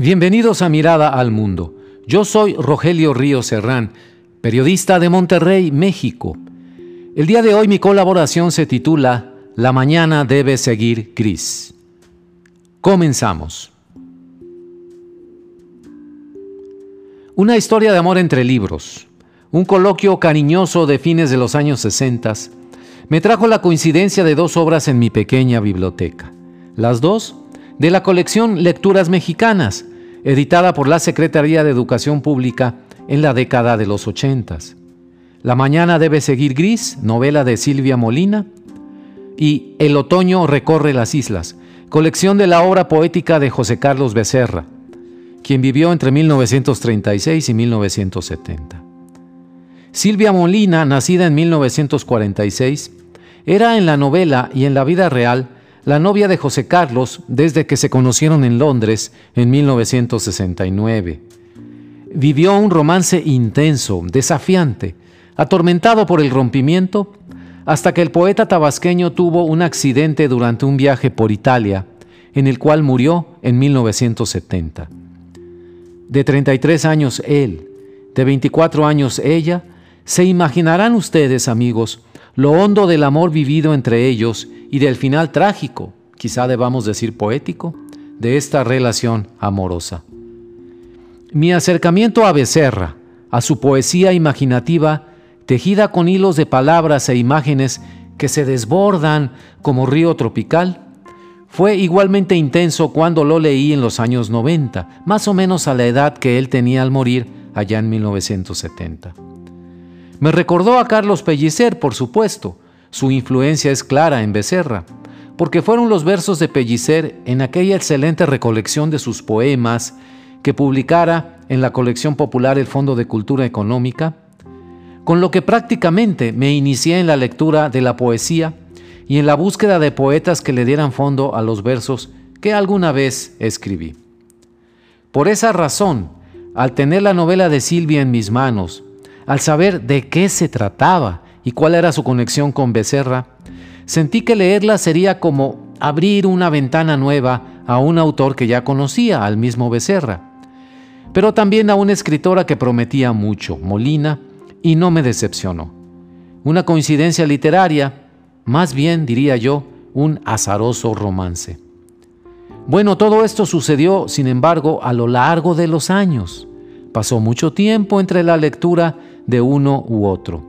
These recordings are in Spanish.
Bienvenidos a Mirada al Mundo. Yo soy Rogelio Río Serrán, periodista de Monterrey, México. El día de hoy mi colaboración se titula La mañana debe seguir gris. Comenzamos. Una historia de amor entre libros, un coloquio cariñoso de fines de los años 60, me trajo la coincidencia de dos obras en mi pequeña biblioteca. Las dos de la colección Lecturas Mexicanas, editada por la Secretaría de Educación Pública en la década de los ochentas. La mañana debe seguir gris, novela de Silvia Molina, y El otoño recorre las islas, colección de la obra poética de José Carlos Becerra, quien vivió entre 1936 y 1970. Silvia Molina, nacida en 1946, era en la novela y en la vida real la novia de José Carlos desde que se conocieron en Londres en 1969. Vivió un romance intenso, desafiante, atormentado por el rompimiento, hasta que el poeta tabasqueño tuvo un accidente durante un viaje por Italia, en el cual murió en 1970. De 33 años él, de 24 años ella, se imaginarán ustedes, amigos, lo hondo del amor vivido entre ellos y del final trágico, quizá debamos decir poético, de esta relación amorosa. Mi acercamiento a Becerra, a su poesía imaginativa, tejida con hilos de palabras e imágenes que se desbordan como río tropical, fue igualmente intenso cuando lo leí en los años 90, más o menos a la edad que él tenía al morir allá en 1970. Me recordó a Carlos Pellicer, por supuesto. Su influencia es clara en Becerra, porque fueron los versos de Pellicer en aquella excelente recolección de sus poemas que publicara en la colección popular el Fondo de Cultura Económica, con lo que prácticamente me inicié en la lectura de la poesía y en la búsqueda de poetas que le dieran fondo a los versos que alguna vez escribí. Por esa razón, al tener la novela de Silvia en mis manos, al saber de qué se trataba y cuál era su conexión con Becerra, sentí que leerla sería como abrir una ventana nueva a un autor que ya conocía, al mismo Becerra, pero también a una escritora que prometía mucho, Molina, y no me decepcionó. Una coincidencia literaria, más bien diría yo, un azaroso romance. Bueno, todo esto sucedió, sin embargo, a lo largo de los años. Pasó mucho tiempo entre la lectura de uno u otro,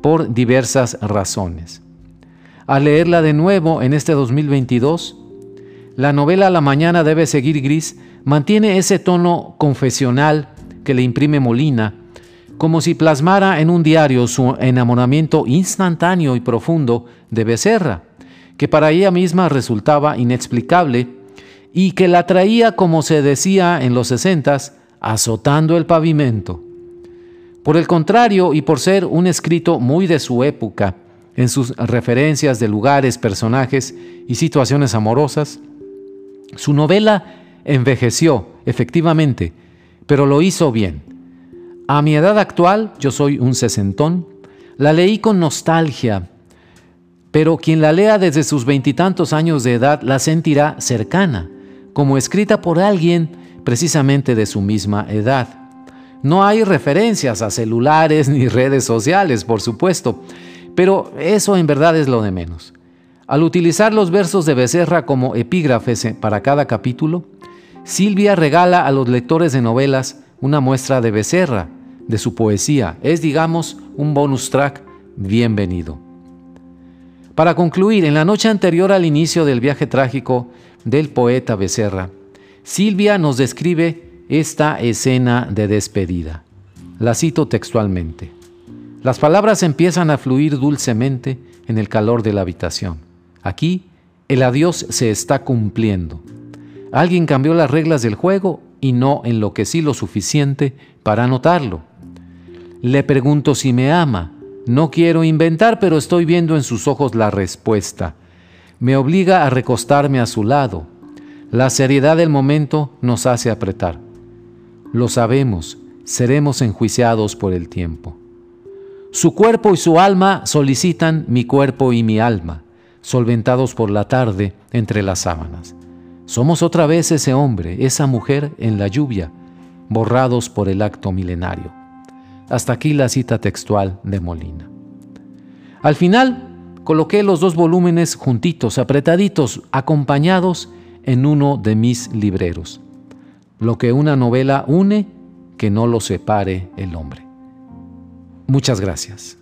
por diversas razones. Al leerla de nuevo en este 2022, la novela La mañana debe seguir gris mantiene ese tono confesional que le imprime Molina, como si plasmara en un diario su enamoramiento instantáneo y profundo de Becerra, que para ella misma resultaba inexplicable y que la traía, como se decía en los sesentas, azotando el pavimento. Por el contrario, y por ser un escrito muy de su época, en sus referencias de lugares, personajes y situaciones amorosas, su novela envejeció, efectivamente, pero lo hizo bien. A mi edad actual, yo soy un sesentón, la leí con nostalgia, pero quien la lea desde sus veintitantos años de edad la sentirá cercana, como escrita por alguien precisamente de su misma edad. No hay referencias a celulares ni redes sociales, por supuesto, pero eso en verdad es lo de menos. Al utilizar los versos de Becerra como epígrafes para cada capítulo, Silvia regala a los lectores de novelas una muestra de Becerra, de su poesía. Es, digamos, un bonus track bienvenido. Para concluir, en la noche anterior al inicio del viaje trágico del poeta Becerra, Silvia nos describe esta escena de despedida. La cito textualmente. Las palabras empiezan a fluir dulcemente en el calor de la habitación. Aquí, el adiós se está cumpliendo. Alguien cambió las reglas del juego y no enloquecí lo suficiente para notarlo. Le pregunto si me ama. No quiero inventar, pero estoy viendo en sus ojos la respuesta. Me obliga a recostarme a su lado. La seriedad del momento nos hace apretar. Lo sabemos, seremos enjuiciados por el tiempo. Su cuerpo y su alma solicitan mi cuerpo y mi alma, solventados por la tarde entre las sábanas. Somos otra vez ese hombre, esa mujer en la lluvia, borrados por el acto milenario. Hasta aquí la cita textual de Molina. Al final, coloqué los dos volúmenes juntitos, apretaditos, acompañados en uno de mis libreros. Lo que una novela une, que no lo separe el hombre. Muchas gracias.